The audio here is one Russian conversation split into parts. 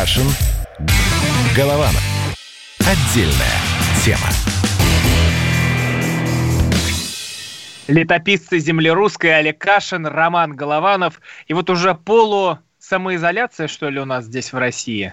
Кашин. Голованов. Отдельная тема. Летописцы земли русской Олег Кашин, Роман Голованов. И вот уже полу самоизоляция, что ли, у нас здесь в России?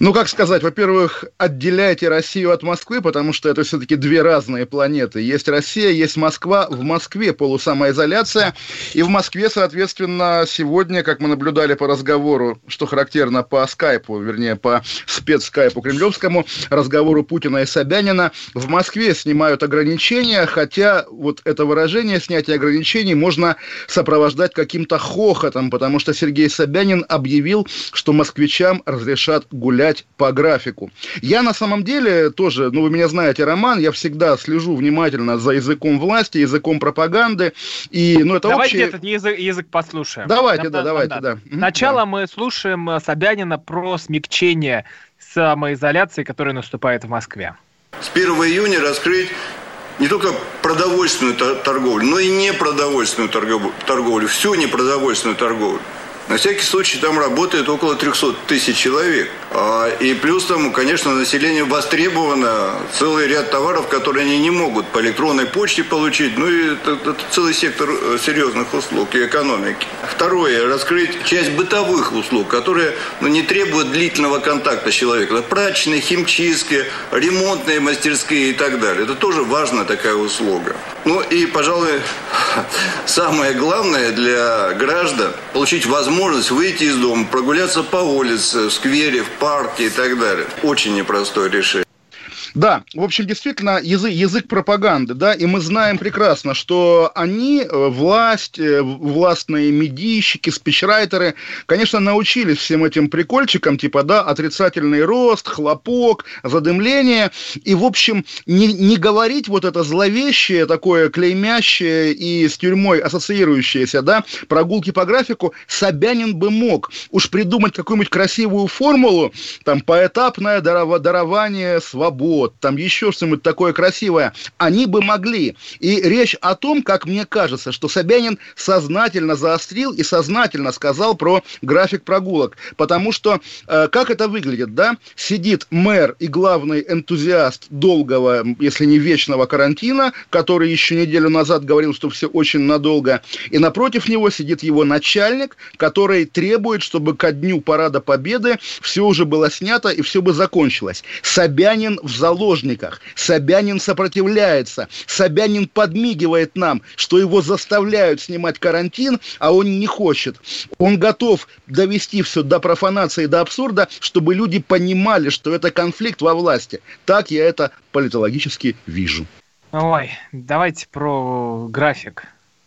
Ну, как сказать, во-первых, отделяйте Россию от Москвы, потому что это все-таки две разные планеты. Есть Россия, есть Москва. В Москве полусамоизоляция. И в Москве, соответственно, сегодня, как мы наблюдали по разговору, что характерно по скайпу, вернее, по спецскайпу кремлевскому, разговору Путина и Собянина, в Москве снимают ограничения, хотя вот это выражение снятия ограничений можно сопровождать каким-то хохотом, потому что Сергей Собянин объявил, что москвичам разрешат гулять по графику. Я на самом деле тоже, ну вы меня знаете, Роман, я всегда слежу внимательно за языком власти, языком пропаганды. И, ну, это давайте общее... этот язык, язык послушаем. Давайте, да, давайте, да. Сначала да. мы слушаем э, Собянина про смягчение самоизоляции, которая наступает в Москве. С 1 июня раскрыть не только продовольственную торговлю, но и непродовольственную торговлю, всю непродовольственную торговлю. На всякий случай там работает около 300 тысяч человек. А, и плюс там, конечно, население востребовано. Целый ряд товаров, которые они не могут по электронной почте получить. Ну и это, это целый сектор э, серьезных услуг и экономики. Второе. Раскрыть часть бытовых услуг, которые ну, не требуют длительного контакта с человеком. Это прачечные, химчистки, ремонтные мастерские и так далее. Это тоже важная такая услуга. Ну и, пожалуй, самое главное для граждан – получить возможность выйти из дома, прогуляться по улице, в сквере, в парке и так далее. Очень непростое решение. Да, в общем, действительно, язык, язык пропаганды, да, и мы знаем прекрасно, что они, э, власть, э, властные медийщики, спичрайтеры, конечно, научились всем этим прикольчикам, типа, да, отрицательный рост, хлопок, задымление, и, в общем, не, не говорить вот это зловещее, такое клеймящее и с тюрьмой ассоциирующееся, да, прогулки по графику, Собянин бы мог. Уж придумать какую-нибудь красивую формулу, там, поэтапное дарование свободы, вот, там еще что-нибудь такое красивое, они бы могли. И речь о том, как мне кажется, что Собянин сознательно заострил и сознательно сказал про график прогулок. Потому что, э, как это выглядит, да, сидит мэр и главный энтузиаст долгого, если не вечного карантина, который еще неделю назад говорил, что все очень надолго, и напротив него сидит его начальник, который требует, чтобы ко дню Парада Победы все уже было снято и все бы закончилось. Собянин в зал заложниках. Собянин сопротивляется. Собянин подмигивает нам, что его заставляют снимать карантин, а он не хочет. Он готов довести все до профанации, до абсурда, чтобы люди понимали, что это конфликт во власти. Так я это политологически вижу. Ой, давайте про график.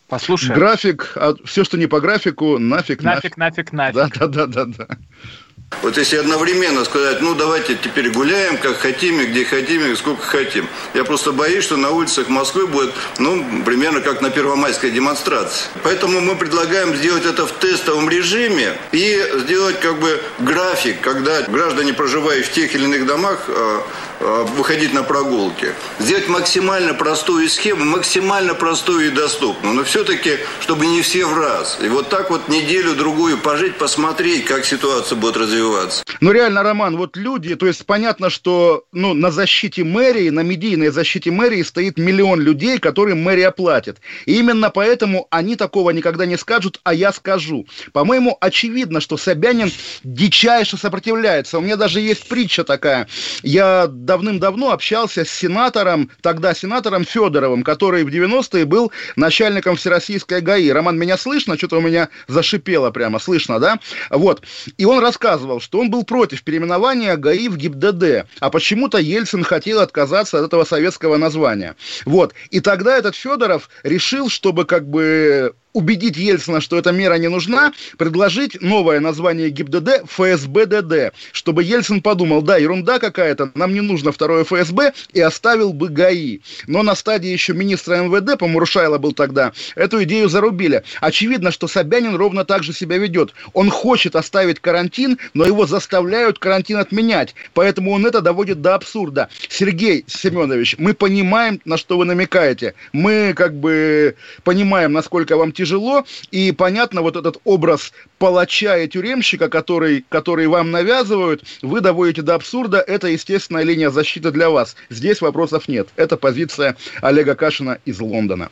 Послушаем. График, а все, что не по графику, нафиг, нафиг. Нафиг, нафиг, нафиг. Да, да, да, да, да. Вот если одновременно сказать, ну давайте теперь гуляем, как хотим, и где хотим, и сколько хотим. Я просто боюсь, что на улицах Москвы будет, ну, примерно как на первомайской демонстрации. Поэтому мы предлагаем сделать это в тестовом режиме и сделать как бы график, когда граждане, проживающие в тех или иных домах, а, выходить на прогулки. Сделать максимально простую схему, максимально простую и доступную. Но все-таки, чтобы не все в раз. И вот так вот неделю-другую пожить, посмотреть, как ситуация будет развиваться. Ну реально, Роман, вот люди, то есть понятно, что ну, на защите мэрии, на медийной защите мэрии стоит миллион людей, которым мэрия платит. И именно поэтому они такого никогда не скажут, а я скажу. По-моему, очевидно, что Собянин дичайше сопротивляется. У меня даже есть притча такая. Я давным-давно общался с сенатором, тогда сенатором Федоровым, который в 90-е был начальником Всероссийской ГАИ. Роман, меня слышно? Что-то у меня зашипело прямо, слышно, да? Вот. И он рассказывал, что он был против переименования ГАИ в ГИБДД, а почему-то Ельцин хотел отказаться от этого советского названия. Вот. И тогда этот Федоров решил, чтобы как бы убедить Ельцина, что эта мера не нужна, предложить новое название ГИБДД ФСБДД, чтобы Ельцин подумал, да, ерунда какая-то, нам не нужно второе ФСБ, и оставил бы ГАИ. Но на стадии еще министра МВД, по-моему, был тогда, эту идею зарубили. Очевидно, что Собянин ровно так же себя ведет. Он хочет оставить карантин, но его заставляют карантин отменять, поэтому он это доводит до абсурда. Сергей Семенович, мы понимаем, на что вы намекаете. Мы как бы понимаем, насколько вам тяжело тяжело, и понятно, вот этот образ палача и тюремщика, который, который вам навязывают, вы доводите до абсурда, это естественная линия защиты для вас. Здесь вопросов нет. Это позиция Олега Кашина из Лондона.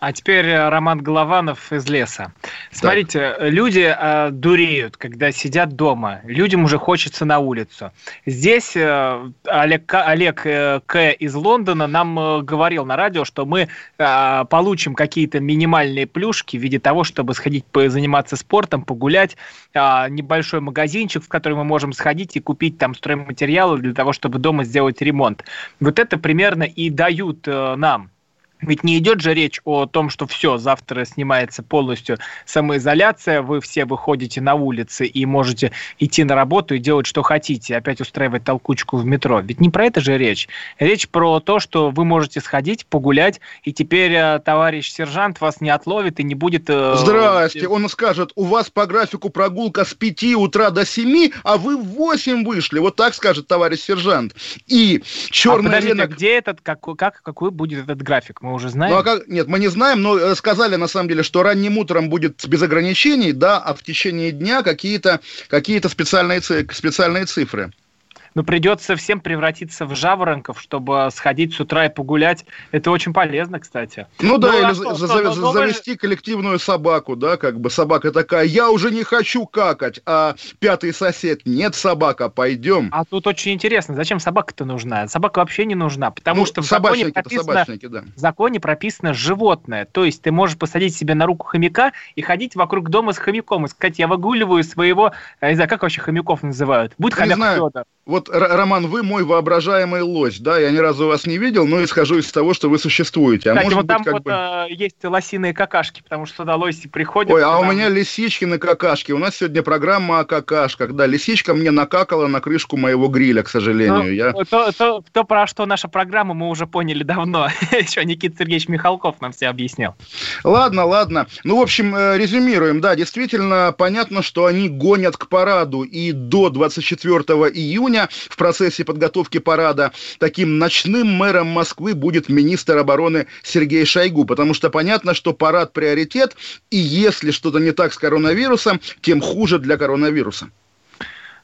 А теперь э, Роман Голованов из леса. Смотрите, так. люди э, дуреют, когда сидят дома. Людям уже хочется на улицу. Здесь э, Олег, Олег э, К. из Лондона нам э, говорил на радио, что мы э, получим какие-то минимальные плюшки в виде того, чтобы сходить заниматься спортом, погулять, э, небольшой магазинчик, в который мы можем сходить и купить там стройматериалы для того, чтобы дома сделать ремонт. Вот это примерно и дают э, нам. Ведь не идет же речь о том, что все, завтра снимается полностью самоизоляция, вы все выходите на улицы и можете идти на работу и делать, что хотите, опять устраивать толкучку в метро. Ведь не про это же речь. Речь про то, что вы можете сходить, погулять, и теперь э, товарищ сержант вас не отловит и не будет... Э, Здрасте, он скажет, у вас по графику прогулка с 5 утра до 7, а вы в 8 вышли. Вот так скажет товарищ сержант. И черный а рынок... где этот, как, как, какой будет этот график? Мы уже знаем? Ну, а как... Нет, мы не знаем, но э, сказали на самом деле, что ранним утром будет без ограничений, да, а в течение дня какие-то какие специальные, специальные цифры но придется всем превратиться в жаворонков, чтобы сходить с утра и погулять. Это очень полезно, кстати. Ну да, ну, или а что, за, что, за, завести коллективную собаку, да, как бы собака такая, я уже не хочу какать, а пятый сосед, нет собака, пойдем. А тут очень интересно, зачем собака-то нужна? Собака вообще не нужна, потому ну, что в законе прописано, да. в законе прописано животное, то есть ты можешь посадить себе на руку хомяка и ходить вокруг дома с хомяком и сказать, я выгуливаю своего, не знаю, как вообще хомяков называют? Будет хомяк Федор вот, Роман, вы мой воображаемый лось, да, я ни разу вас не видел, но исхожу из того, что вы существуете. А Кстати, может вот быть, там вот бы... а, есть лосиные какашки, потому что туда лоси приходят. Ой, а у меня лисички на какашке. У нас сегодня программа о какашках, да, лисичка мне накакала на крышку моего гриля, к сожалению. Ну, я... то, то, то, про что наша программа, мы уже поняли давно. Еще Никита Сергеевич Михалков нам все объяснял. Ладно, ладно. Ну, в общем, э, резюмируем. Да, действительно, понятно, что они гонят к параду и до 24 июня в процессе подготовки парада таким ночным мэром Москвы будет министр обороны Сергей Шойгу, потому что понятно, что парад приоритет, и если что-то не так с коронавирусом, тем хуже для коронавируса.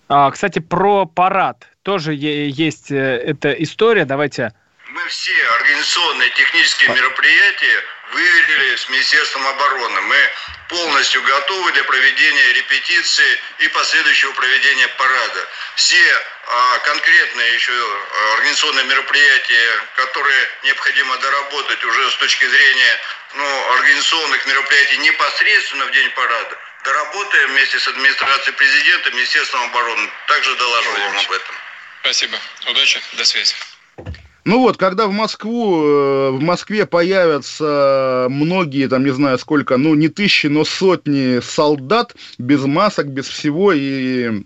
А, кстати, про парад тоже есть э, эта история. Давайте. Мы все организационные технические мероприятия выверили с Министерством обороны. Мы полностью готовы для проведения репетиции и последующего проведения парада. Все а конкретные еще а, организационные мероприятия, которые необходимо доработать уже с точки зрения ну, организационных мероприятий непосредственно в день парада, доработаем вместе с администрацией президента, Министерством обороны. Также доложу вам об этом. Спасибо. Удачи. До связи. Ну вот, когда в Москву, э, в Москве появятся многие, там, не знаю сколько, ну, не тысячи, но сотни солдат без масок, без всего, и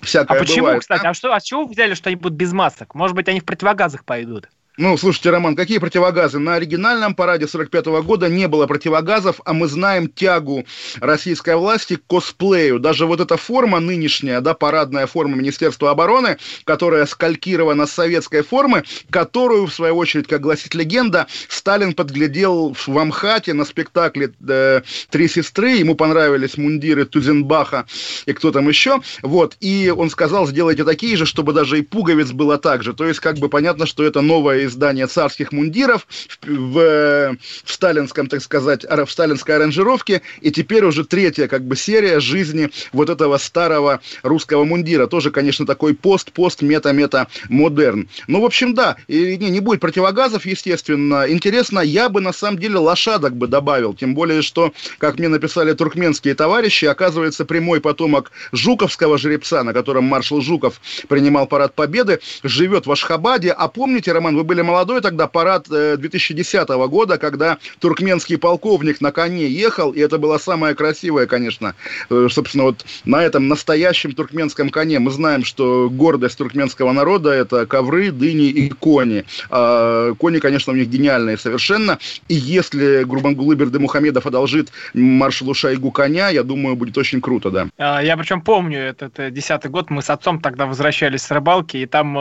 Всякое а почему, бывает. кстати? А, что, а с чего вы взяли, что они будут без масок? Может быть, они в противогазах пойдут? Ну, слушайте, Роман, какие противогазы? На оригинальном параде 45 -го года не было противогазов, а мы знаем тягу российской власти к косплею. Даже вот эта форма нынешняя, да, парадная форма Министерства обороны, которая скалькирована с советской формы, которую, в свою очередь, как гласит легенда, Сталин подглядел в Амхате на спектакле э, «Три сестры». Ему понравились мундиры Тузенбаха и кто там еще. Вот, и он сказал, сделайте такие же, чтобы даже и пуговиц было так же. То есть, как бы понятно, что это новая издание царских мундиров в, в, в сталинском, так сказать, в сталинской аранжировке, и теперь уже третья как бы серия жизни вот этого старого русского мундира. Тоже, конечно, такой пост, пост, мета, мета, модерн. Ну, в общем, да, и не, не будет противогазов, естественно. Интересно, я бы на самом деле лошадок бы добавил, тем более, что, как мне написали туркменские товарищи, оказывается, прямой потомок жуковского жеребца, на котором маршал Жуков принимал парад победы, живет в Ашхабаде. А помните, Роман, вы были молодой тогда, парад 2010 э, года, когда туркменский полковник на коне ехал, и это было самое красивое, конечно, э, собственно, вот на этом настоящем туркменском коне. Мы знаем, что гордость туркменского народа – это ковры, дыни и кони. А кони, конечно, у них гениальные совершенно, и если Гурбангулы Бердымухамедов одолжит маршалу Шойгу коня, я думаю, будет очень круто, да. А, я причем помню этот э, десятый год, мы с отцом тогда возвращались с рыбалки, и там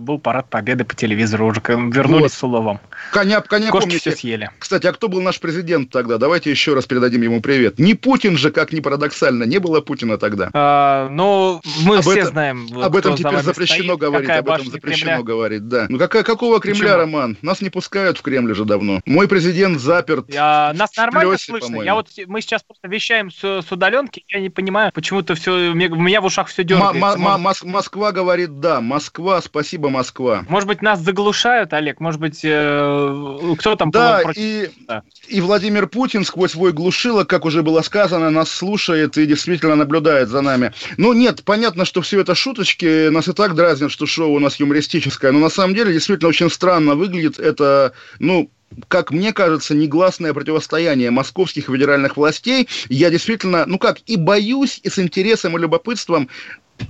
был парад победы по телевизору уже вернулись вот. с уловом. Коня, коня Кошки помните. все съели. Кстати, а кто был наш президент тогда? Давайте еще раз передадим ему привет. Не Путин же, как ни парадоксально, не было Путина тогда. А, ну, мы об все этом, знаем. Об этом теперь запрещено стоит, говорить, об этом запрещено Кремля? говорить, да. Ну какая, какого Кремля, Почему? Роман? Нас не пускают в Кремль уже давно. Мой президент заперт. А, нас нормально плесе, слышно. Я вот мы сейчас просто вещаем с, с удаленки, я не понимаю, почему-то все у меня в ушах все дергается. М- м- Москва говорит да. Москва, спасибо, Москва. Может быть, нас заглушают, Олег? Может быть, э, кто там? Да, и, да. и Владимир Путин сквозь свой глушилок, как уже было сказано, нас слушает и действительно наблюдает за нами. Ну, нет, понятно, что все это шуточки, нас и так дразнят, что шоу у нас юмористическое, но на самом деле действительно очень странно выглядит это, ну, как мне кажется, негласное противостояние московских федеральных властей. Я действительно, ну как, и боюсь, и с интересом, и любопытством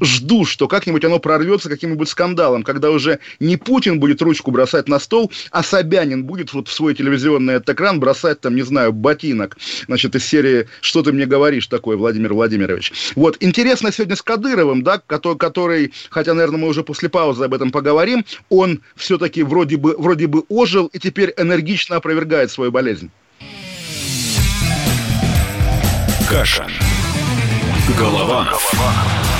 жду, что как-нибудь оно прорвется каким-нибудь скандалом, когда уже не Путин будет ручку бросать на стол, а Собянин будет вот в свой телевизионный экран бросать там, не знаю, ботинок, значит, из серии «Что ты мне говоришь такое, Владимир Владимирович?». Вот, интересно сегодня с Кадыровым, да, который, который, хотя, наверное, мы уже после паузы об этом поговорим, он все-таки вроде бы, вроде бы ожил и теперь энергично опровергает свою болезнь. Каша. Голова. Голова.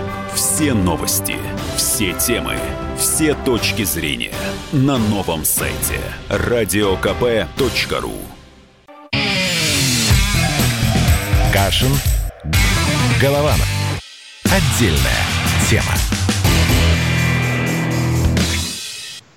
все новости, все темы, все точки зрения на новом сайте радиокп.ру. Кашин. Голованов. Отдельная тема.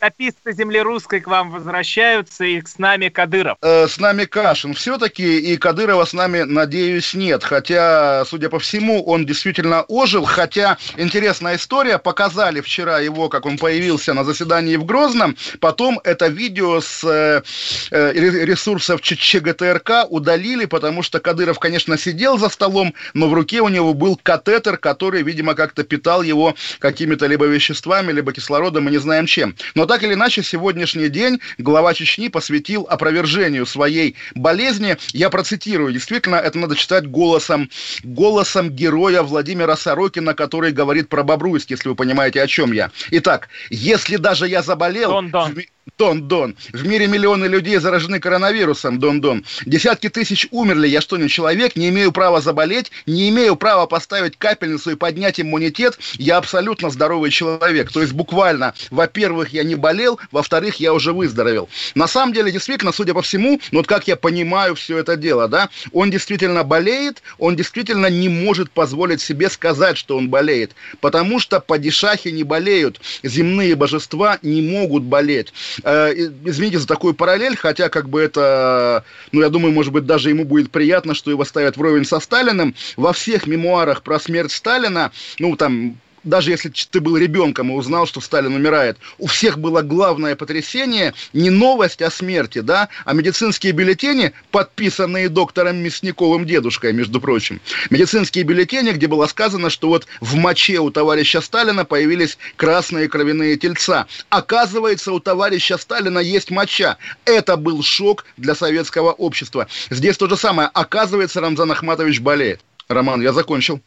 Летописцы земли русской к вам возвращаются, и с нами Кадыров. Э, с нами Кашин все-таки, и Кадырова с нами, надеюсь, нет. Хотя, судя по всему, он действительно ожил. Хотя, интересная история, показали вчера его, как он появился на заседании в Грозном. Потом это видео с э, э ресурсов ЧГТРК удалили, потому что Кадыров, конечно, сидел за столом, но в руке у него был катетер, который, видимо, как-то питал его какими-то либо веществами, либо кислородом, мы не знаем чем. Но так или иначе, сегодняшний день глава Чечни посвятил опровержению своей болезни. Я процитирую, действительно, это надо читать голосом, голосом героя Владимира Сорокина, который говорит про Бобруйск, если вы понимаете, о чем я. Итак, если даже я заболел... Дон -дон. Дон-Дон. В мире миллионы людей заражены коронавирусом, Дон-Дон. Десятки тысяч умерли, я что, не человек, не имею права заболеть, не имею права поставить капельницу и поднять иммунитет, я абсолютно здоровый человек. То есть буквально, во-первых, я не болел, во-вторых, я уже выздоровел. На самом деле, действительно, судя по всему, ну вот как я понимаю все это дело, да, он действительно болеет, он действительно не может позволить себе сказать, что он болеет, потому что падишахи не болеют, земные божества не могут болеть. Э, извините за такую параллель, хотя как бы это, ну, я думаю, может быть, даже ему будет приятно, что его ставят вровень со Сталиным. Во всех мемуарах про смерть Сталина, ну, там, даже если ты был ребенком и узнал, что Сталин умирает, у всех было главное потрясение не новость о смерти, да, а медицинские бюллетени, подписанные доктором Мясниковым дедушкой, между прочим. Медицинские бюллетени, где было сказано, что вот в моче у товарища Сталина появились красные кровяные тельца. Оказывается, у товарища Сталина есть моча. Это был шок для советского общества. Здесь то же самое. Оказывается, Рамзан Ахматович болеет. Роман, я закончил.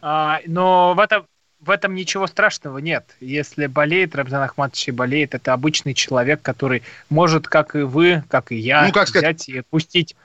А, но в этом в этом ничего страшного нет. Если болеет Рамзан Ахматович и болеет, это обычный человек, который может, как и вы, как и я, ну, как сказать... взять и пустить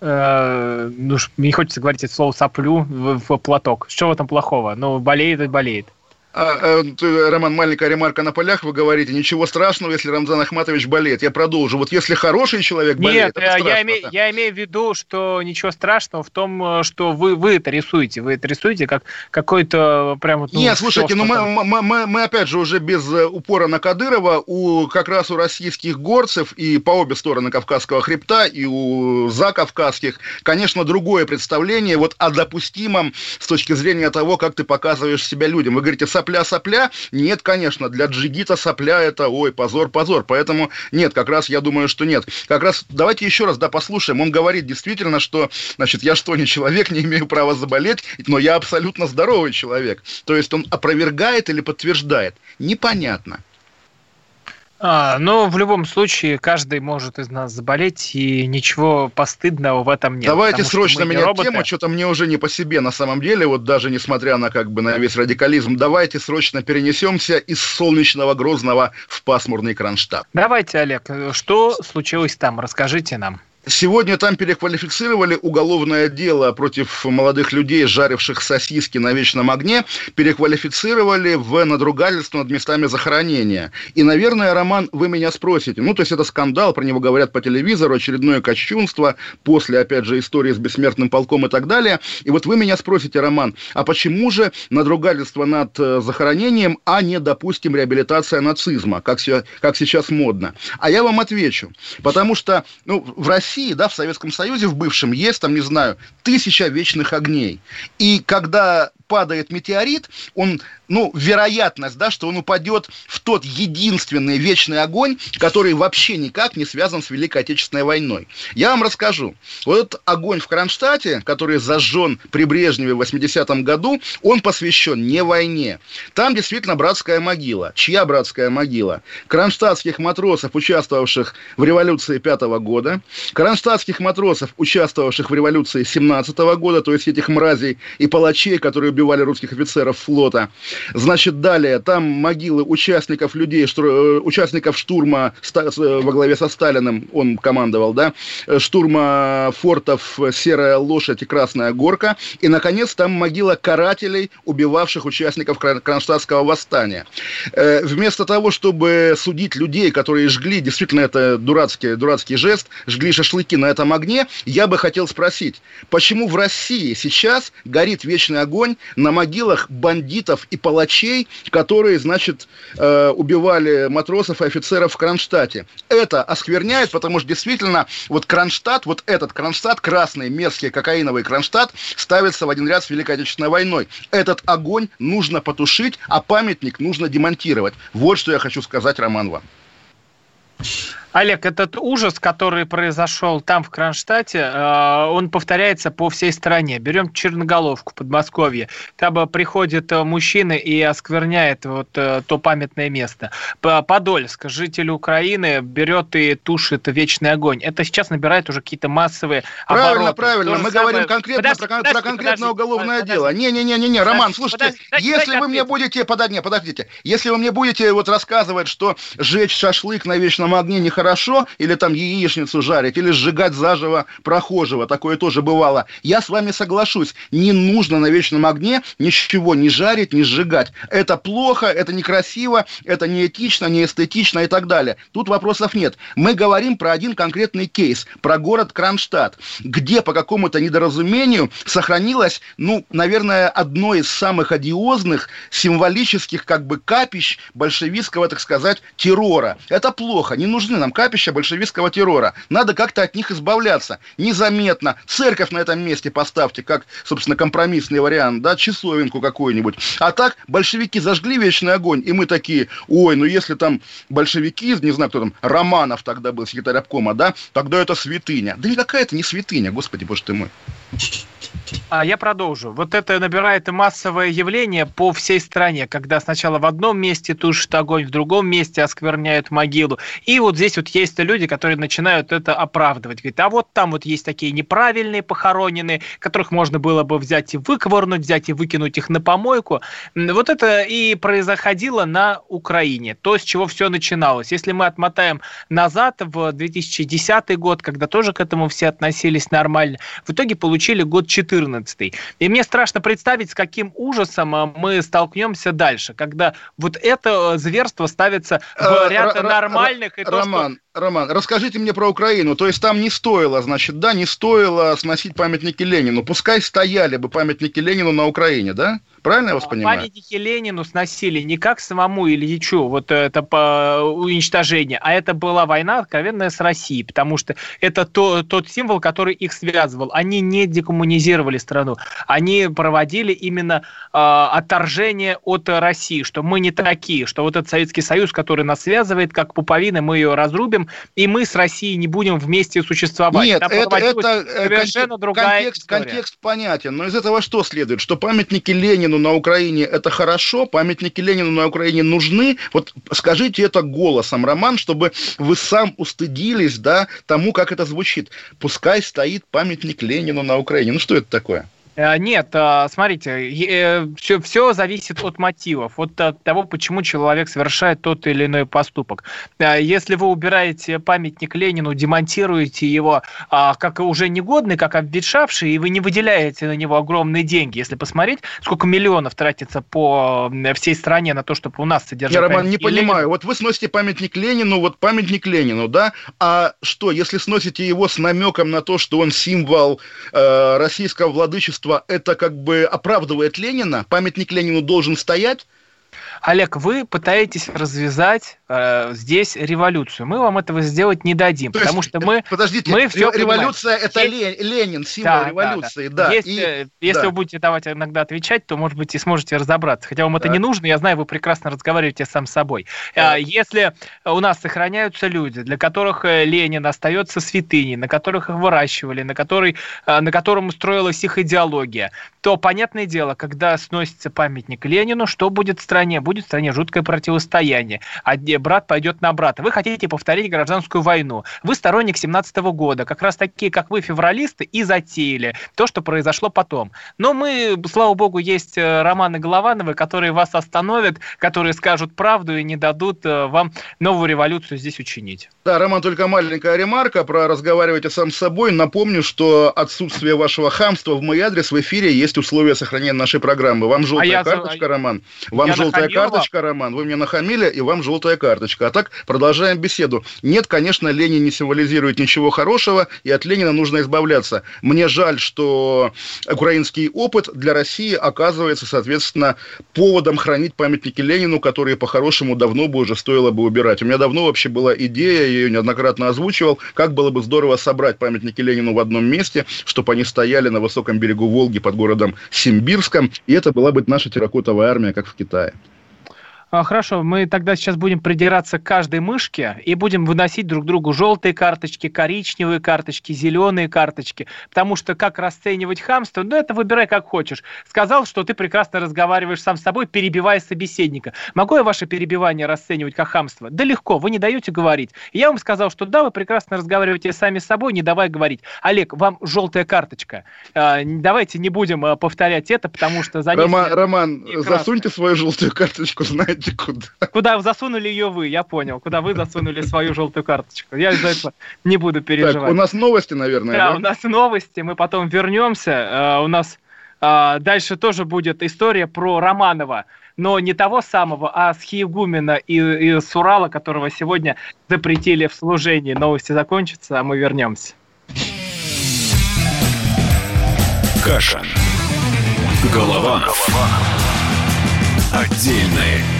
э, ну, не хочется говорить это слово соплю в, в платок. Что в этом плохого? Ну, болеет и болеет. А, а, Роман, маленькая ремарка на полях, вы говорите, ничего страшного, если Рамзан Ахматович болеет. Я продолжу. Вот если хороший человек болеет, Нет, это страшно, я, име, да. я имею в виду, что ничего страшного в том, э, что вы, вы это рисуете. Вы это рисуете как какой-то прям... Ну, Нет, слушайте, ну мы, мы, мы, мы опять же уже без э, упора на Кадырова, у как раз у российских горцев и по обе стороны Кавказского хребта, и у закавказских, конечно, другое представление вот о допустимом с точки зрения того, как ты показываешь себя людям. Вы говорите, сопля, сопля. Нет, конечно, для джигита сопля это, ой, позор, позор. Поэтому нет, как раз я думаю, что нет. Как раз давайте еще раз, да, послушаем. Он говорит действительно, что, значит, я что, не человек, не имею права заболеть, но я абсолютно здоровый человек. То есть он опровергает или подтверждает? Непонятно. А, ну, в любом случае, каждый может из нас заболеть, и ничего постыдного в этом нет. Давайте срочно менять роботы. тему, что-то мне уже не по себе на самом деле, вот даже несмотря на как бы на весь радикализм, давайте срочно перенесемся из солнечного Грозного в пасмурный Кронштадт. Давайте, Олег, что случилось там, расскажите нам. Сегодня там переквалифицировали уголовное дело против молодых людей, жаривших сосиски на вечном огне, переквалифицировали в надругательство над местами захоронения. И, наверное, Роман, вы меня спросите, ну, то есть это скандал, про него говорят по телевизору, очередное кощунство, после, опять же, истории с бессмертным полком и так далее. И вот вы меня спросите, Роман, а почему же надругательство над э, захоронением, а не, допустим, реабилитация нацизма, как, как сейчас модно? А я вам отвечу, потому что, ну, в России России, да, в Советском Союзе, в бывшем, есть, там, не знаю, тысяча вечных огней. И когда падает метеорит, он, ну, вероятность, да, что он упадет в тот единственный вечный огонь, который вообще никак не связан с Великой Отечественной войной. Я вам расскажу. Вот этот огонь в Кронштадте, который зажжен при Брежневе в 80-м году, он посвящен не войне. Там действительно братская могила. Чья братская могила? Кронштадтских матросов, участвовавших в революции 5 года, кронштадтских матросов, участвовавших в революции 17 года, то есть этих мразей и палачей, которые убивали русских офицеров флота. Значит, далее, там могилы участников людей, штур, э, участников штурма э, во главе со Сталиным, он командовал, да, э, штурма фортов «Серая лошадь» и «Красная горка». И, наконец, там могила карателей, убивавших участников Кронштадтского восстания. Вместо того, чтобы судить людей, которые жгли, действительно, это дурацкий, дурацкий жест, жгли шашлыки на этом огне, я бы хотел спросить, почему в России сейчас горит вечный огонь на могилах бандитов и палачей, которые, значит, э, убивали матросов и офицеров в Кронштадте. Это оскверняет, потому что действительно вот Кронштадт, вот этот Кронштадт, красный, мерзкий, кокаиновый Кронштадт, ставится в один ряд с Великой Отечественной войной. Этот огонь нужно потушить, а памятник нужно демонтировать. Вот что я хочу сказать, Роман, вам. Олег, этот ужас, который произошел там, в Кронштадте, э, он повторяется по всей стране. Берем Черноголовку, Подмосковье. Там приходит э, мужчина и оскверняет вот э, то памятное место. Подольск, житель Украины, берет и тушит вечный огонь. Это сейчас набирает уже какие-то массовые Правильно, обороты. правильно. Мы самое... говорим конкретно подожди, про, подожди, про конкретное подожди, уголовное подожди, дело. Не-не-не-не, Роман, слушайте, подожди, если подожди, вы мне будете... Подожди, подождите. Если вы мне будете вот рассказывать, что жечь шашлык на вечном огне не хорошо, или там яичницу жарить, или сжигать заживо прохожего, такое тоже бывало. Я с вами соглашусь, не нужно на вечном огне ничего не жарить, не сжигать. Это плохо, это некрасиво, это неэтично, неэстетично и так далее. Тут вопросов нет. Мы говорим про один конкретный кейс, про город Кронштадт, где по какому-то недоразумению сохранилось, ну, наверное, одно из самых одиозных символических как бы капищ большевистского, так сказать, террора. Это плохо, не нужны нам капища большевистского террора. Надо как-то от них избавляться. Незаметно. Церковь на этом месте поставьте, как, собственно, компромиссный вариант, да, часовенку какую-нибудь. А так большевики зажгли вечный огонь, и мы такие, ой, ну если там большевики, не знаю, кто там, Романов тогда был, секретарь обкома, да, тогда это святыня. Да никакая это не святыня, господи, боже ты мой. А я продолжу. Вот это набирает массовое явление по всей стране, когда сначала в одном месте тушат огонь, в другом месте оскверняют могилу. И вот здесь вот есть люди, которые начинают это оправдывать. Говорят, а вот там вот есть такие неправильные похороненные, которых можно было бы взять и выковырнуть, взять и выкинуть их на помойку. Вот это и происходило на Украине. То, с чего все начиналось. Если мы отмотаем назад, в 2010 год, когда тоже к этому все относились нормально, в итоге получили год 14. И мне страшно представить, с каким ужасом а, мы столкнемся дальше, когда вот это э, зверство ставится в э, ряд нормальных... И Роман, Роман, расскажите мне про Украину. То есть там не стоило, значит, да, не стоило сносить памятники Ленину. Пускай стояли бы памятники Ленину на Украине, да? Правильно я вас понимаю? Памятники Ленину сносили не как самому Ильичу, вот это по уничтожение, а это была война откровенная с Россией, потому что это то, тот символ, который их связывал. Они не декоммунизировали страну, они проводили именно э, отторжение от России, что мы не такие, что вот этот Советский Союз, который нас связывает, как пуповина, мы ее разрубим, и мы с Россией не будем вместе существовать. Нет, Там это, это э, совершенно контекст, другая контекст, история. контекст понятен, но из этого что следует? Что памятники Ленину на Украине это хорошо, памятники Ленину на Украине нужны. Вот скажите это голосом, Роман, чтобы вы сам устыдились, да, тому, как это звучит. Пускай стоит памятник Ленину на Украине. Ну что это такое? Э, нет, э, смотрите, все, все зависит от мотивов, от того, почему человек совершает тот или иной поступок. Э, если вы убираете памятник Ленину, демонтируете его а, как уже негодный, как обветшавший, и вы не выделяете на него огромные деньги, если посмотреть, сколько миллионов тратится по всей стране на то, чтобы у нас содержать Я, Роман, не Ленину. понимаю. Вот вы сносите памятник Ленину, вот памятник Ленину, да? А что, если сносите его с намеком на то, что он символ э, российского владычества, общество это как бы оправдывает Ленина, памятник Ленину должен стоять, Олег, вы пытаетесь развязать э, здесь революцию. Мы вам этого сделать не дадим, То потому есть, что мы... Подождите, мы все революция – это есть... Ленин, символ да, революции. Да, да. Если, и... Э, если да. вы будете давать иногда отвечать, то, может быть, и сможете разобраться. Хотя вам да. это не нужно, я знаю, вы прекрасно разговариваете сам с собой. Да. Если у нас сохраняются люди, для которых э, Ленин остается святыней, на которых их выращивали, на, который, э, на котором строилась их идеология, то, понятное дело, когда сносится памятник Ленину, что будет в стране? Будет в стране жуткое противостояние. А брат пойдет на брата. Вы хотите повторить гражданскую войну. Вы сторонник 17 года. Как раз такие, как вы, февралисты, и затеяли то, что произошло потом. Но мы, слава богу, есть э, Романы Головановы, которые вас остановят, которые скажут правду и не дадут э, вам новую революцию здесь учинить. Да, Роман, только маленькая ремарка про разговаривайте сам с собой. Напомню, что отсутствие вашего хамства в мой адрес в эфире есть условия сохранения нашей программы. Вам желтая а карточка, я... Роман. Вам я желтая карточка, Роман. Вы мне нахамили, и вам желтая карточка. А так, продолжаем беседу. Нет, конечно, Ленин не символизирует ничего хорошего, и от Ленина нужно избавляться. Мне жаль, что украинский опыт для России оказывается, соответственно, поводом хранить памятники Ленину, которые по-хорошему давно бы уже стоило бы убирать. У меня давно вообще была идея я ее неоднократно озвучивал, как было бы здорово собрать памятники Ленину в одном месте, чтобы они стояли на высоком берегу Волги под городом Симбирском, и это была бы наша терракотовая армия, как в Китае. А, хорошо, мы тогда сейчас будем придираться к каждой мышке и будем выносить друг другу желтые карточки, коричневые карточки, зеленые карточки. Потому что как расценивать хамство, ну это выбирай как хочешь. Сказал, что ты прекрасно разговариваешь сам с собой, перебивая собеседника. Могу я ваше перебивание расценивать как хамство? Да легко, вы не даете говорить. Я вам сказал, что да, вы прекрасно разговариваете сами с собой, не давай говорить. Олег, вам желтая карточка. А, давайте не будем а, повторять это, потому что за Роман, Роман засуньте свою желтую карточку, знаете, знаете куда. Куда засунули ее вы, я понял. Куда вы засунули свою желтую карточку. Я из-за этого не буду переживать. Так, у нас новости, наверное, да? Да, у нас новости, мы потом вернемся. Uh, у нас uh, дальше тоже будет история про Романова но не того самого, а с Хиегумена и, и с Урала, которого сегодня запретили в служении. Новости закончатся, а мы вернемся. Каша. Голова. Голова. Отдельная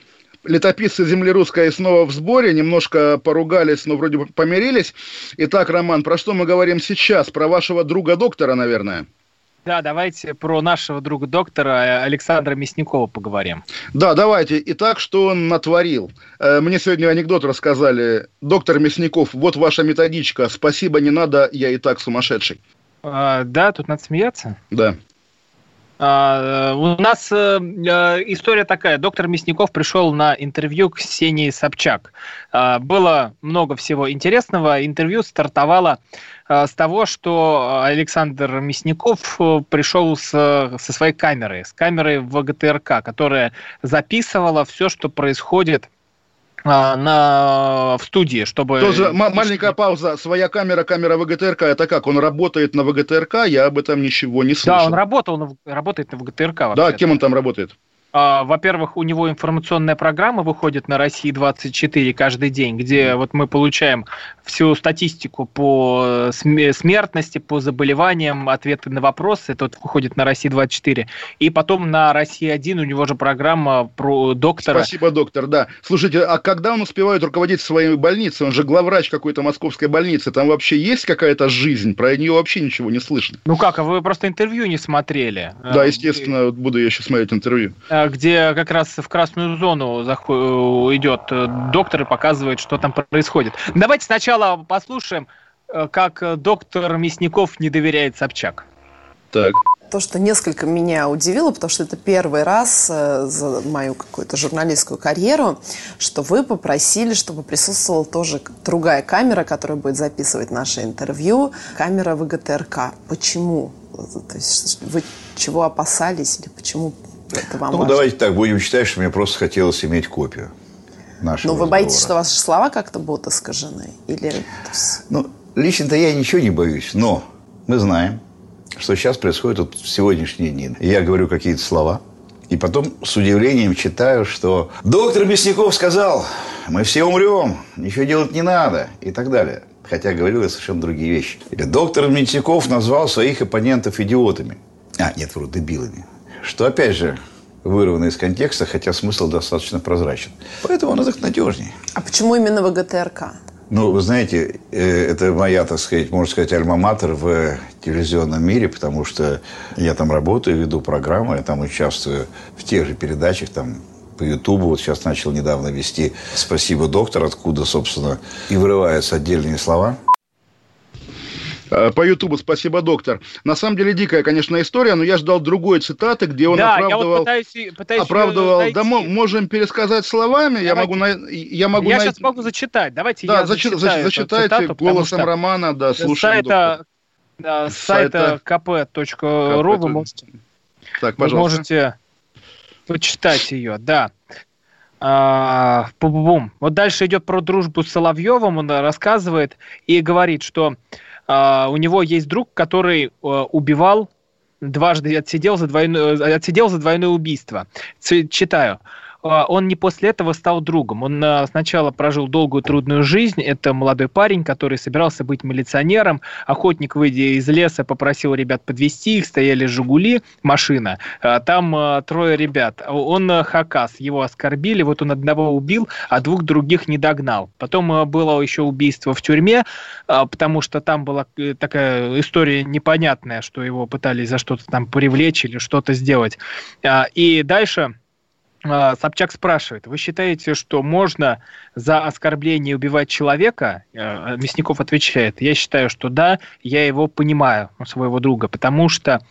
летописцы земли русской снова в сборе, немножко поругались, но вроде бы помирились. Итак, Роман, про что мы говорим сейчас? Про вашего друга-доктора, наверное? Да, давайте про нашего друга доктора Александра Мясникова поговорим. Да, давайте. Итак, что он натворил? Э, мне сегодня анекдот рассказали. Доктор Мясников, вот ваша методичка. Спасибо, не надо, я и так сумасшедший. А, да, тут надо смеяться? Да. А, у нас э, э, история такая. Доктор Мясников пришел на интервью к Ксении Собчак. А, было много всего интересного. Интервью стартовало с того, что Александр Мясников э, пришел со своей камерой, с камерой ВГТРК, которая записывала все, что происходит на, в студии, чтобы... Тоже маленькая пауза. Своя камера, камера ВГТРК, это как? Он работает на ВГТРК? Я об этом ничего не слышал. Да, он работал, на, работает на ВГТРК. Да, кем он там работает? А, во-первых, у него информационная программа выходит на России 24 каждый день, где вот мы получаем всю статистику по смертности, по заболеваниям, ответы на вопросы. Это вот выходит на России 24. И потом на России 1 у него же программа про доктора. Спасибо, доктор, да. Слушайте, а когда он успевает руководить своей больницей? Он же главврач какой-то московской больницы. Там вообще есть какая-то жизнь? Про нее вообще ничего не слышно. Ну как, а вы просто интервью не смотрели? Да, естественно, буду я еще смотреть интервью. Где как раз в красную зону идет э, доктор и показывает, что там происходит. Давайте сначала послушаем, э, как доктор Мясников не доверяет Собчак. Так. То, что несколько меня удивило, потому что это первый раз э, за мою какую-то журналистскую карьеру, что вы попросили, чтобы присутствовала тоже другая камера, которая будет записывать наше интервью, камера ВГТРК. Почему? То есть вы чего опасались или почему это вам ну, важно. давайте так, будем считать, что мне просто хотелось иметь копию нашего Но вы боитесь, что ваши слова как-то будут искажены? Или... Ну, лично-то я ничего не боюсь, но мы знаем, что сейчас происходит вот в сегодняшние дни. Я говорю какие-то слова, и потом с удивлением читаю, что доктор Мясников сказал, мы все умрем, ничего делать не надо и так далее. Хотя говорил я совершенно другие вещи. Или доктор Мясников назвал своих оппонентов идиотами. А, нет, вру, дебилами что, опять же, вырвано из контекста, хотя смысл достаточно прозрачен. Поэтому он их надежнее. А почему именно ВГТРК? Ну, вы знаете, э, это моя, так сказать, можно сказать, альма-матер в телевизионном мире, потому что я там работаю, веду программы, я там участвую в тех же передачах, там, по Ютубу. Вот сейчас начал недавно вести «Спасибо, доктор», откуда, собственно, и вырываются отдельные слова – по Ютубу «Спасибо, доктор». На самом деле дикая, конечно, история, но я ждал другой цитаты, где он да, оправдывал... Я вот пытаюсь, пытаюсь оправдывал, да, мы можем пересказать словами, Давайте. я могу... На, я могу я най... сейчас могу зачитать, давайте да, я зачитаю зачитайте цитату, голосом Романа, да, слушаем, сайта, да, с сайта kp.ru вы можете... Так, пожалуйста. Вы можете почитать ее, да. А, бум. Вот дальше идет про дружбу с Соловьевым, он рассказывает и говорит, что а, у него есть друг, который а, убивал дважды отсидел за двойное, отсидел за двойное убийство. Читаю. А, он не после этого стал другом. Он а, сначала прожил долгую трудную жизнь. Это молодой парень, который собирался быть милиционером. Охотник, выйдя из леса, попросил ребят подвести их. Стояли «Жигули», машина. А, там трое ребят. Он хакас, его оскорбили. Вот он одного убил, а двух других не догнал. Потом было еще убийство в тюрьме, потому что там была э, такая история непонятная, что его пытались за что-то там привлечь или что-то сделать. И дальше Собчак спрашивает, вы считаете, что можно за оскорбление убивать человека? А, Мясников отвечает, я считаю, что да, я его понимаю, своего друга, потому что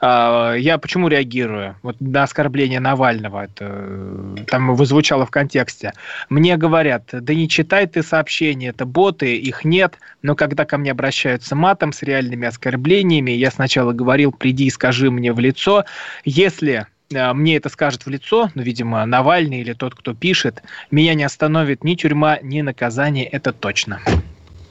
э, я почему реагирую вот на оскорбление Навального, это там вызвучало в контексте. Мне говорят, да не читай ты сообщения, это боты, их нет, но когда ко мне обращаются матом с реальными оскорблениями, я сначала говорил, приди и скажи мне в лицо, если Э, мне это скажет в лицо, ну, видимо, Навальный или тот, кто пишет, меня не остановит ни тюрьма, ни наказание, это точно.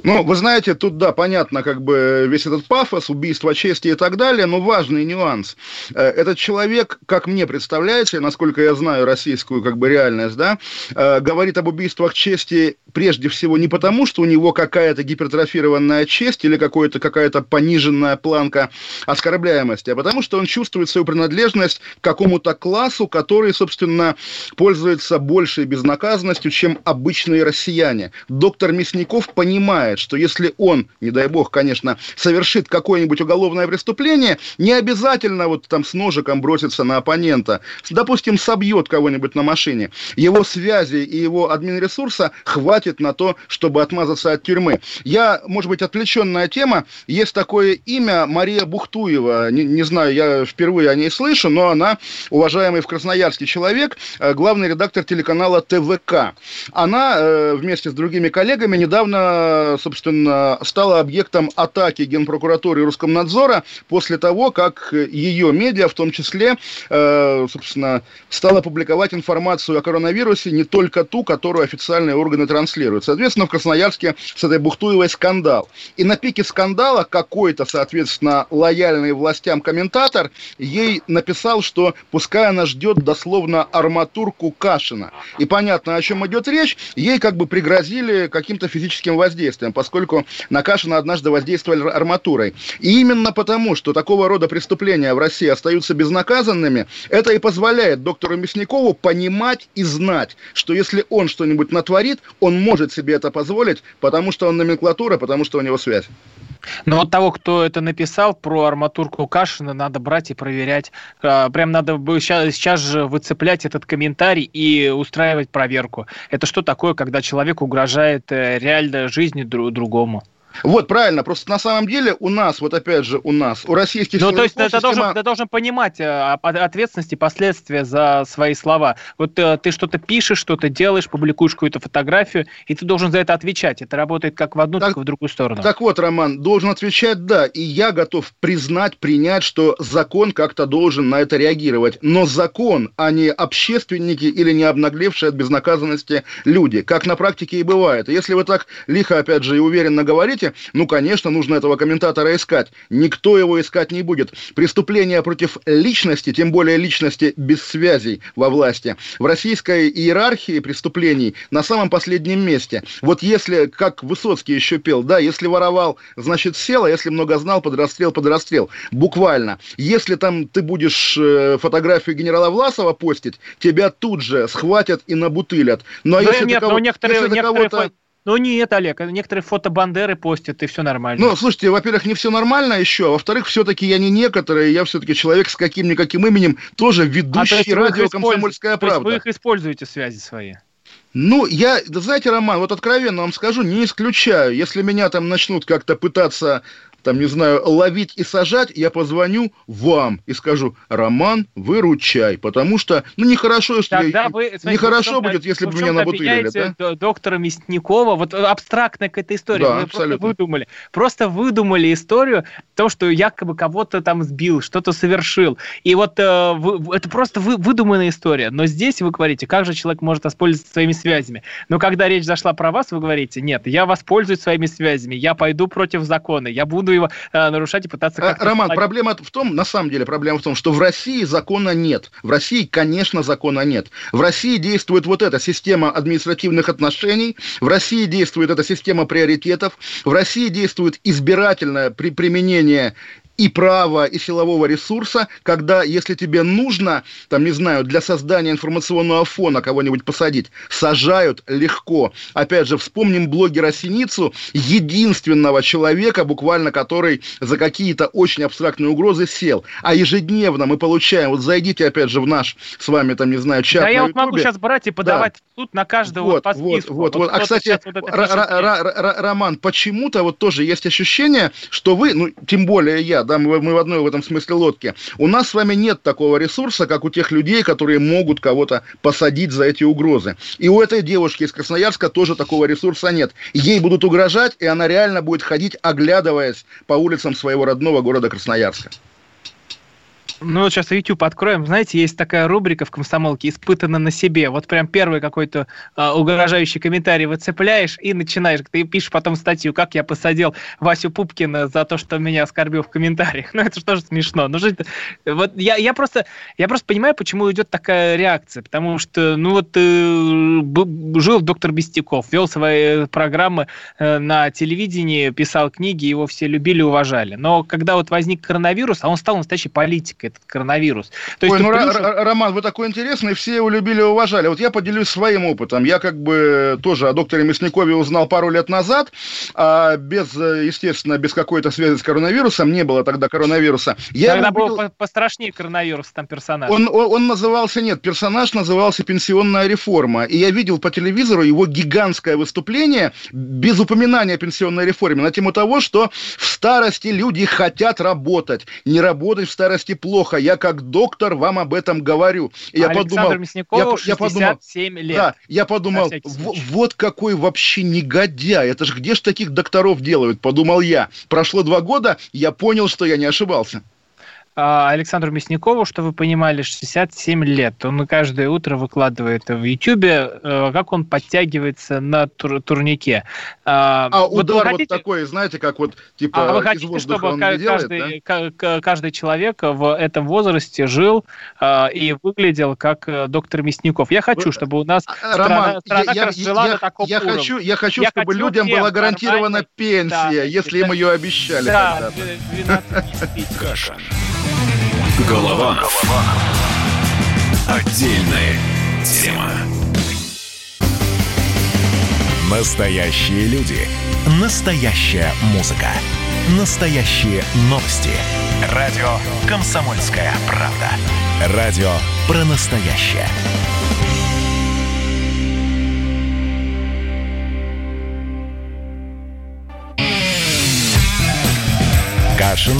Ну, вы знаете, тут, да, понятно, как бы весь этот пафос, убийство чести и так далее, но важный нюанс. Э, этот человек, как мне представляется, насколько я знаю российскую как бы реальность, да, э, говорит об убийствах чести прежде всего не потому, что у него какая-то гипертрофированная честь или какая-то какая-то пониженная планка оскорбляемости, а потому что он чувствует свою принадлежность к какому-то классу, который, собственно, пользуется большей безнаказанностью, чем обычные россияне. Доктор Мясников понимает, понимает, что если он, не дай бог, конечно, совершит какое-нибудь уголовное преступление, не обязательно вот там с ножиком броситься на оппонента, допустим, собьет кого-нибудь на машине, его связи и его админресурса хватит на то, чтобы отмазаться от тюрьмы. Я, может быть, отвлеченная тема, есть такое имя Мария Бухтуева, не, не знаю, я впервые о ней слышу, но она уважаемый в Красноярске человек, э, главный редактор телеканала ТВК. Она э, вместе с другими коллегами недавно, собственно, стала объектом атаки Генпрокуратуры и Роскомнадзора после того, как ее медиа, в том числе, э, собственно, стала публиковать информацию о коронавирусе, не только ту, которую официальные органы транслируют. Соответственно, в Красноярске с этой Бухтуевой скандал. И на пике скандала какой-то, соответственно, лояльный властям комментатор ей написал, что пускай она ждет дословно арматурку Кашина. И понятно, о чем идет речь. Ей как бы пригрозили каким-то физическим воздействием, поскольку на Кашина однажды воздействовали арматурой. И именно потому, что такого рода преступления в России остаются безнаказанными, это и позволяет доктору Мясникову понимать и знать, что если он что-нибудь натворит, он может себе это позволить, потому что он номенклатура, потому что у него связь. Но вот того, кто это написал про арматурку Кашина, надо брать и проверять. А, прям надо сейчас, сейчас же выцеплять этот комментарий и устраивать проверку. Это что такое, когда человек угрожает э, реально жизни другому? Вот, правильно. Просто на самом деле у нас, вот опять же, у нас, у российских Ну, то есть система... ты, должен, ты должен понимать э, ответственность и последствия за свои слова. Вот э, ты что-то пишешь, что-то делаешь, публикуешь какую-то фотографию, и ты должен за это отвечать. Это работает как в одну, так, так и в другую сторону. Так вот, Роман, должен отвечать «да». И я готов признать, принять, что закон как-то должен на это реагировать. Но закон, а не общественники или не обнаглевшие от безнаказанности люди. Как на практике и бывает. если вы так лихо, опять же, и уверенно говорите, Понимаете? Ну, конечно, нужно этого комментатора искать. Никто его искать не будет. Преступление против личности, тем более личности без связей во власти, в российской иерархии преступлений на самом последнем месте. Вот если, как Высоцкий еще пел, да, если воровал, значит сел, а если много знал, подрастрел, подрастрел. Буквально. Если там ты будешь э, фотографию генерала Власова постить, тебя тут же схватят и набутылят. Ну, а но если нет, ты кого, но некоторые, если некоторые кого-то... Ну нет, Олег, некоторые фото Бандеры постят, и все нормально. Ну, слушайте, во-первых, не все нормально еще, а во-вторых, все-таки я не некоторые, я все-таки человек с каким-никаким именем, тоже ведущий а, радио «Комсомольская правда». То есть вы их используете, связи свои? Ну, я, знаете, Роман, вот откровенно вам скажу, не исключаю, если меня там начнут как-то пытаться там, не знаю, ловить и сажать, я позвоню вам и скажу, Роман, выручай, потому что, ну, нехорошо, если... Тогда вы, смотрите, нехорошо будет, если бы меня набутылили, да? доктора Мясникова, вот абстрактная какая-то история, да, вы абсолютно. просто выдумали. Просто выдумали историю, то, что якобы кого-то там сбил, что-то совершил. И вот э, вы, это просто вы, выдуманная история. Но здесь вы говорите, как же человек может воспользоваться своими связями. Но когда речь зашла про вас, вы говорите, нет, я воспользуюсь своими связями, я пойду против закона, я буду его э, нарушать и пытаться как-то... Роман, спать. проблема в том, на самом деле, проблема в том, что в России закона нет. В России, конечно, закона нет. В России действует вот эта система административных отношений, в России действует эта система приоритетов, в России действует избирательное при применение и права, и силового ресурса, когда, если тебе нужно, там, не знаю, для создания информационного фона кого-нибудь посадить, сажают легко. Опять же, вспомним блогера Синицу, единственного человека, буквально, который за какие-то очень абстрактные угрозы сел. А ежедневно мы получаем, вот зайдите, опять же, в наш с вами, там, не знаю, чат Да, я вот могу сейчас брать и подавать да. суд на каждого вот, по списку. Вот, вот, вот. А, кстати, вот Роман, почему-то вот тоже есть ощущение, что вы, ну, тем более я, да, мы, мы в одной в этом смысле лодке. У нас с вами нет такого ресурса, как у тех людей, которые могут кого-то посадить за эти угрозы. И у этой девушки из Красноярска тоже такого ресурса нет. Ей будут угрожать, и она реально будет ходить, оглядываясь по улицам своего родного города Красноярска. Ну, вот сейчас YouTube откроем. Знаете, есть такая рубрика в «Комсомолке» «Испытано на себе». Вот прям первый какой-то а, угрожающий комментарий выцепляешь и начинаешь. Ты пишешь потом статью, как я посадил Васю Пупкина за то, что меня оскорбил в комментариях. Ну, это же тоже смешно. Ну, жить... Вот я, я, просто, я просто понимаю, почему идет такая реакция. Потому что, ну, вот э, жил доктор Бестяков, вел свои программы э, на телевидении, писал книги, его все любили, уважали. Но когда вот возник коронавирус, а он стал настоящей политикой, этот коронавирус. То есть, Ой, ну, плюс... Роман, вы такой интересный, все его любили и уважали. Вот я поделюсь своим опытом. Я как бы тоже о докторе Мясникове узнал пару лет назад, а без, естественно, без какой-то связи с коронавирусом, не было тогда коронавируса. Я тогда был видел... пострашнее коронавирус, там персонаж. Он, он, он назывался, нет, персонаж назывался «Пенсионная реформа». И я видел по телевизору его гигантское выступление без упоминания о пенсионной реформе на тему того, что в старости люди хотят работать. Не работать в старости плохо. Я как доктор вам об этом говорю. И я Александр подумал, Мясникову я, я подумал, лет. Да, я подумал, вот какой вообще негодяй. Это же где ж таких докторов делают, подумал я. Прошло два года, я понял, что я не ошибался. А, Александру Мясникову, что вы понимали, 67 лет. Он каждое утро выкладывает в Ютьюбе, э, как он подтягивается на тур турнике. А, а вот удар хотите... вот такой, знаете, как вот типа а вы хотите, чтобы каждый, делает, да? каждый человек в этом возрасте жил а, и выглядел как э, доктор Мясников? Я хочу, чтобы у нас Роман, страна, страна я, я, на таком я уровне. Хочу, я хочу, я чтобы хочу людям была гарантирована пенсия, да, если им ее обещали. Да, 12 Каша. Голованов. Отдельная тема. Настоящие люди. Настоящая музыка. Настоящие новости. Радио «Комсомольская правда». Радио про настоящее. Кашин.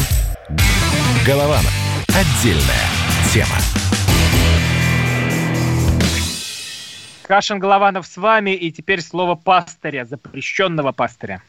Голованов. Отдельная тема. Кашин Голованов с вами, и теперь слово пастыря, запрещенного пастыря.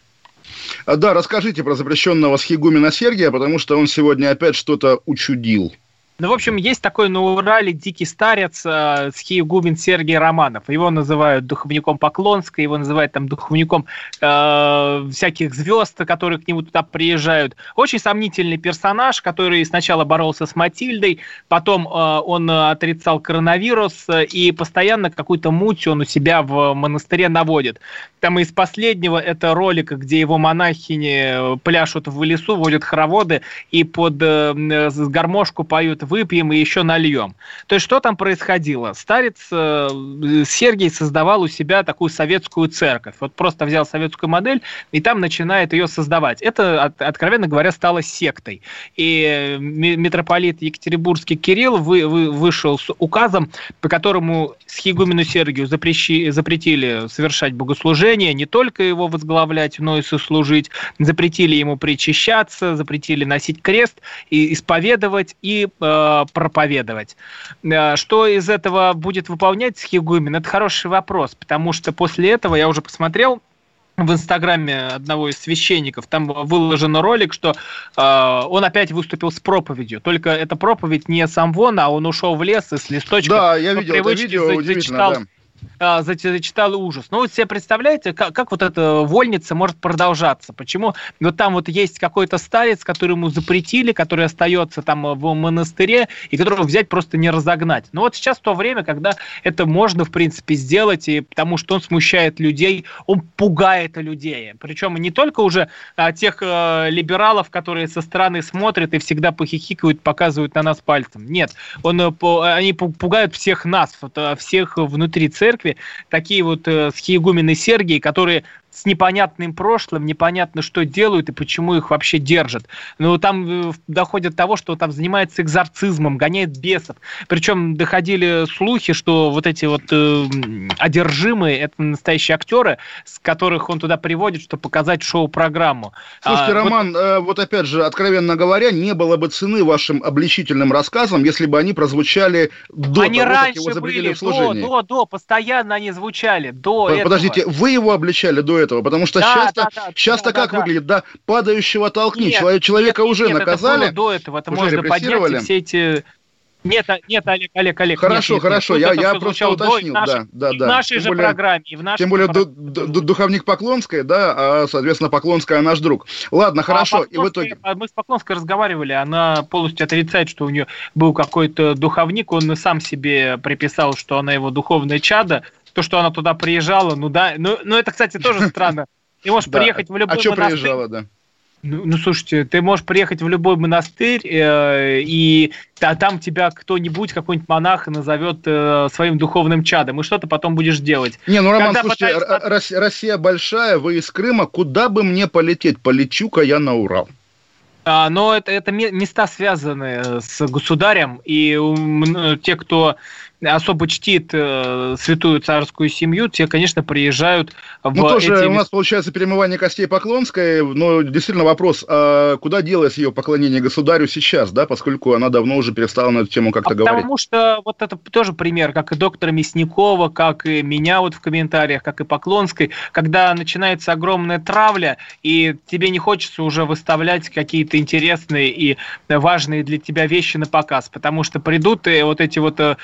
Да, расскажите про запрещенного схигумена Сергия, потому что он сегодня опять что-то учудил. Ну, в общем, есть такой на Урале дикий старец э, схиегумен Сергей Романов. Его называют духовником Поклонска, его называют там духовником э, всяких звезд, которые к нему туда приезжают. Очень сомнительный персонаж, который сначала боролся с Матильдой, потом э, он отрицал коронавирус э, и постоянно какую-то муть он у себя в монастыре наводит. Там из последнего это ролик, где его монахини пляшут в лесу, водят хороводы и под э, гармошку поют выпьем и еще нальем. То есть что там происходило? Старец э, Сергий создавал у себя такую советскую церковь. Вот просто взял советскую модель и там начинает ее создавать. Это, от, откровенно говоря, стало сектой. И митрополит Екатеринбургский Кирилл вы, вы, вышел с указом, по которому схигумену Сергию запрещи, запретили совершать богослужение, не только его возглавлять, но и сослужить. Запретили ему причащаться, запретили носить крест, и исповедовать и э, проповедовать. Э, что из этого будет выполнять схигумен, это хороший вопрос, потому что после этого я уже посмотрел, в инстаграме одного из священников, там выложен ролик, что э, он опять выступил с проповедью. Только эта проповедь не сам вон, а он ушел в лес и с листочком. Да, я видел это видео, зачитал, да а, зачитал ужас. Ну, вот себе представляете, как, как вот эта вольница может продолжаться? Почему вот там вот есть какой-то старец, который ему запретили, который остается там в монастыре, и которого взять просто не разогнать. Но вот сейчас то время, когда это можно, в принципе, сделать, и потому что он смущает людей, он пугает людей. Причем не только уже а, тех а, либералов, которые со стороны смотрят и всегда похихикают, показывают на нас пальцем. Нет, он, э, они пугают всех нас, вот, а, всех внутри церкви, церкви, такие вот э, схиегумены Сергии, которые с непонятным прошлым, непонятно, что делают и почему их вообще держат. Но там э, доходит до того, что там занимается экзорцизмом, гоняет бесов. Причем доходили слухи, что вот эти вот э, одержимые, это настоящие актеры, с которых он туда приводит, чтобы показать шоу-программу. Слушайте, а, Роман, вот... Э, вот опять же, откровенно говоря, не было бы цены вашим обличительным рассказам, если бы они прозвучали до они того, раньше как его были, в служении. До, до, до, постоянно они звучали, до Подождите, этого. вы его обличали до этого? Этого, потому что да, сейчас-то, да, да, сейчас-то да, как да, выглядит, да, падающего толкни, нет, человека нет, уже нет, наказали, это до этого, это можно поднять все эти нет, нет, Олег, Олег, Олег. Хорошо, нет, хорошо, нет, я, я просто уточнил, до, да, да, да. В нашей тем же более, программе, в нашей Тем более программе. духовник Поклонская, да, а, соответственно, Поклонская наш друг. Ладно, а хорошо, и в итоге... А мы с Поклонской разговаривали, она полностью отрицает, что у нее был какой-то духовник, он сам себе приписал, что она его духовное чадо, то, что она туда приезжала, ну да, ну, ну это, кстати, тоже странно. Ты можешь приехать в любой А что приезжала, да? Ну, ну, слушайте, ты можешь приехать в любой монастырь, э, и а там тебя кто-нибудь, какой-нибудь монах назовет э, своим духовным чадом, и что ты потом будешь делать? Не, ну, Роман, Когда слушайте, пытаются... Россия большая, вы из Крыма, куда бы мне полететь? Полечу-ка я на Урал. А, но это, это места связаны с государем, и те, кто особо чтит э, святую царскую семью, те, конечно, приезжают в Ну, тоже эти... у нас получается перемывание костей Поклонской, но действительно вопрос, а куда делось ее поклонение государю сейчас, да, поскольку она давно уже перестала на эту тему как-то а говорить? Потому что вот это тоже пример, как и доктора Мясникова, как и меня вот в комментариях, как и Поклонской, когда начинается огромная травля, и тебе не хочется уже выставлять какие-то интересные и важные для тебя вещи на показ, потому что придут и вот эти вот э,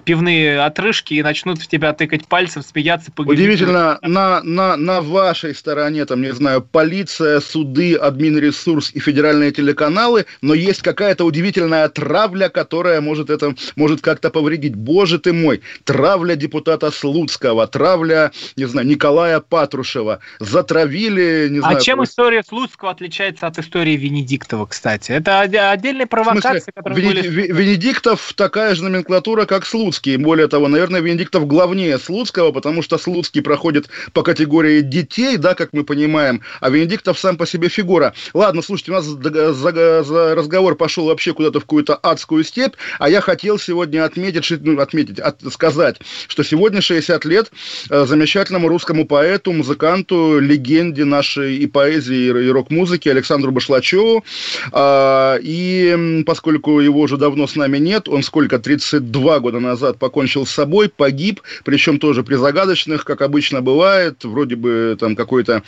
пивные отрыжки и начнут в тебя тыкать пальцем, смеяться. Погребить. Удивительно, на, на, на вашей стороне, там, не знаю, полиция, суды, админресурс и федеральные телеканалы, но есть какая-то удивительная травля, которая может это, может как-то повредить. Боже ты мой, травля депутата Слуцкого, травля, не знаю, Николая Патрушева, затравили, не а знаю... А чем история Слуцкого отличается от истории Венедиктова, кстати? Это отдельная провокация, которая... Венедик... были... Венедиктов такая же номенклатура, как Слуцкий Слуцкий. Более того, наверное, Венедиктов главнее Слуцкого, потому что Слуцкий проходит по категории детей, да, как мы понимаем, а Венедиктов сам по себе фигура. Ладно, слушайте, у нас за, за, разговор пошел вообще куда-то в какую-то адскую степь, а я хотел сегодня отметить, ну, отметить, от, сказать, что сегодня 60 лет э, замечательному русскому поэту, музыканту, легенде нашей и поэзии, и рок-музыки Александру Башлачеву. Э, и поскольку его уже давно с нами нет, он сколько, 32 года назад назад покончил с собой, погиб, причем тоже при загадочных, как обычно бывает, вроде бы там какой-то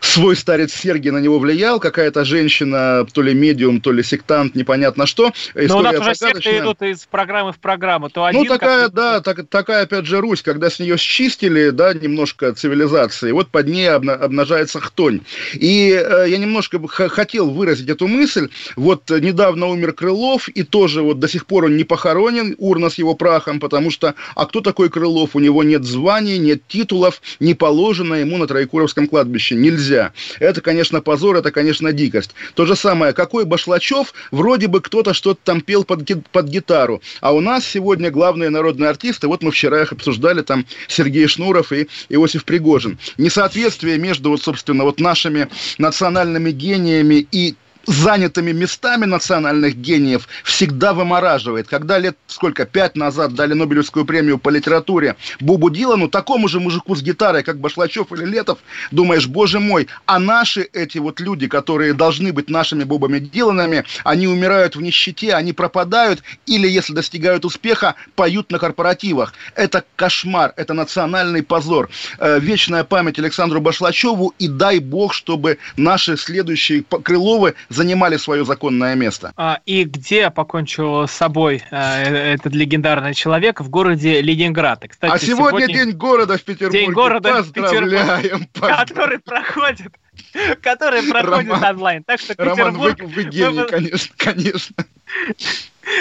свой старец Сергий на него влиял, какая-то женщина, то ли медиум, то ли сектант, непонятно что. Но у нас уже секты идут из программы в программу. То ну, один, ну, такая, да, так, такая, опять же, Русь, когда с нее счистили, да, немножко цивилизации, вот под ней обна- обнажается хтонь. И э, я немножко х- хотел выразить эту мысль. Вот недавно умер Крылов, и тоже вот до сих пор он не похоронен, урна с его прахом, потому что, а кто такой Крылов? У него нет званий, нет титулов, не положено ему на Троекуровском кладбище. Нельзя нельзя. Это, конечно, позор, это, конечно, дикость. То же самое, какой Башлачев, вроде бы кто-то что-то там пел под, под гитару, а у нас сегодня главные народные артисты, вот мы вчера их обсуждали, там Сергей Шнуров и Иосиф Пригожин. Несоответствие между, вот, собственно, вот нашими национальными гениями и занятыми местами национальных гениев всегда вымораживает. Когда лет сколько, пять назад дали Нобелевскую премию по литературе Бубу Дилану, такому же мужику с гитарой, как Башлачев или Летов, думаешь, боже мой, а наши эти вот люди, которые должны быть нашими Бубами Диланами, они умирают в нищете, они пропадают, или, если достигают успеха, поют на корпоративах. Это кошмар, это национальный позор. Э, вечная память Александру Башлачеву, и дай бог, чтобы наши следующие Крыловы занимали свое законное место. А, и где покончил с собой э, этот легендарный человек? В городе Ленинград. кстати, а сегодня, сегодня день города в Петербурге. День города поздравляем, в Петербурге. Который проходит который проходит онлайн. Так что Роман, вы, вы гений, конечно, конечно.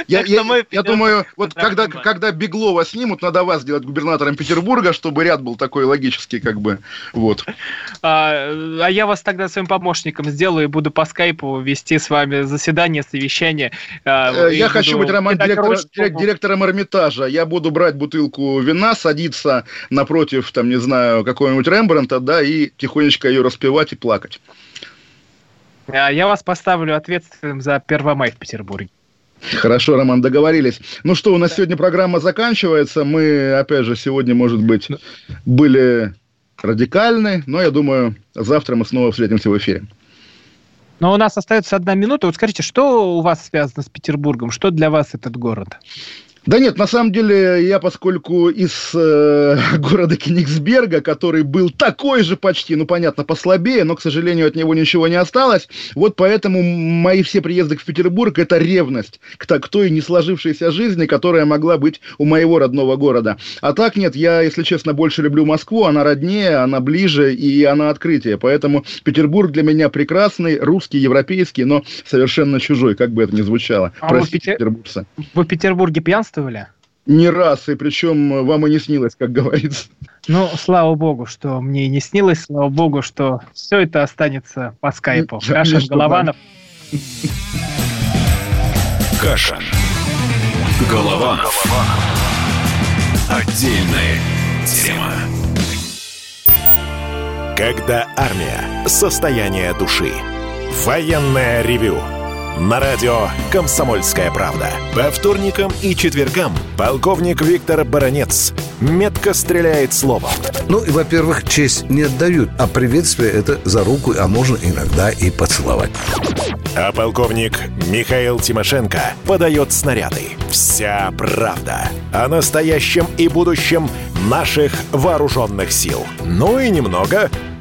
Я, я, мы, я думаю, вот когда, когда Беглова снимут, надо вас сделать губернатором Петербурга, чтобы ряд был такой логический, как бы, вот. А, а я вас тогда своим помощником сделаю и буду по скайпу вести с вами заседание, совещание. А, я хочу быть, Роман, директор, директором Эрмитажа. Я буду брать бутылку вина, садиться напротив, там, не знаю, какого-нибудь Рембрандта, да, и тихонечко ее распевать и плакать. А я вас поставлю ответственным за Первомай в Петербурге. Хорошо, Роман, договорились. Ну что, у нас да. сегодня программа заканчивается. Мы, опять же, сегодня, может быть, были радикальны, но я думаю, завтра мы снова встретимся в эфире. Но у нас остается одна минута. Вот скажите, что у вас связано с Петербургом? Что для вас этот город? Да нет, на самом деле я, поскольку из э, города Кенигсберга, который был такой же почти, ну понятно, послабее, но, к сожалению, от него ничего не осталось, вот поэтому мои все приезды в Петербург – это ревность к, к той не сложившейся жизни, которая могла быть у моего родного города. А так нет, я, если честно, больше люблю Москву, она роднее, она ближе и она открытие, поэтому Петербург для меня прекрасный, русский, европейский, но совершенно чужой, как бы это ни звучало. А Простите, вы в, Петер... вы в Петербурге пьянствовали? Не раз, и причем вам и не снилось, как говорится. Ну, слава богу, что мне и не снилось, слава богу, что все это останется по скайпу. Кашин, Голованов. Кашин. Голованов. Отдельная тема. Когда армия. Состояние души. Военное ревю на радио «Комсомольская правда». По вторникам и четвергам полковник Виктор Баранец метко стреляет словом. Ну и, во-первых, честь не отдают, а приветствие это за руку, а можно иногда и поцеловать. А полковник Михаил Тимошенко подает снаряды. Вся правда о настоящем и будущем наших вооруженных сил. Ну и немного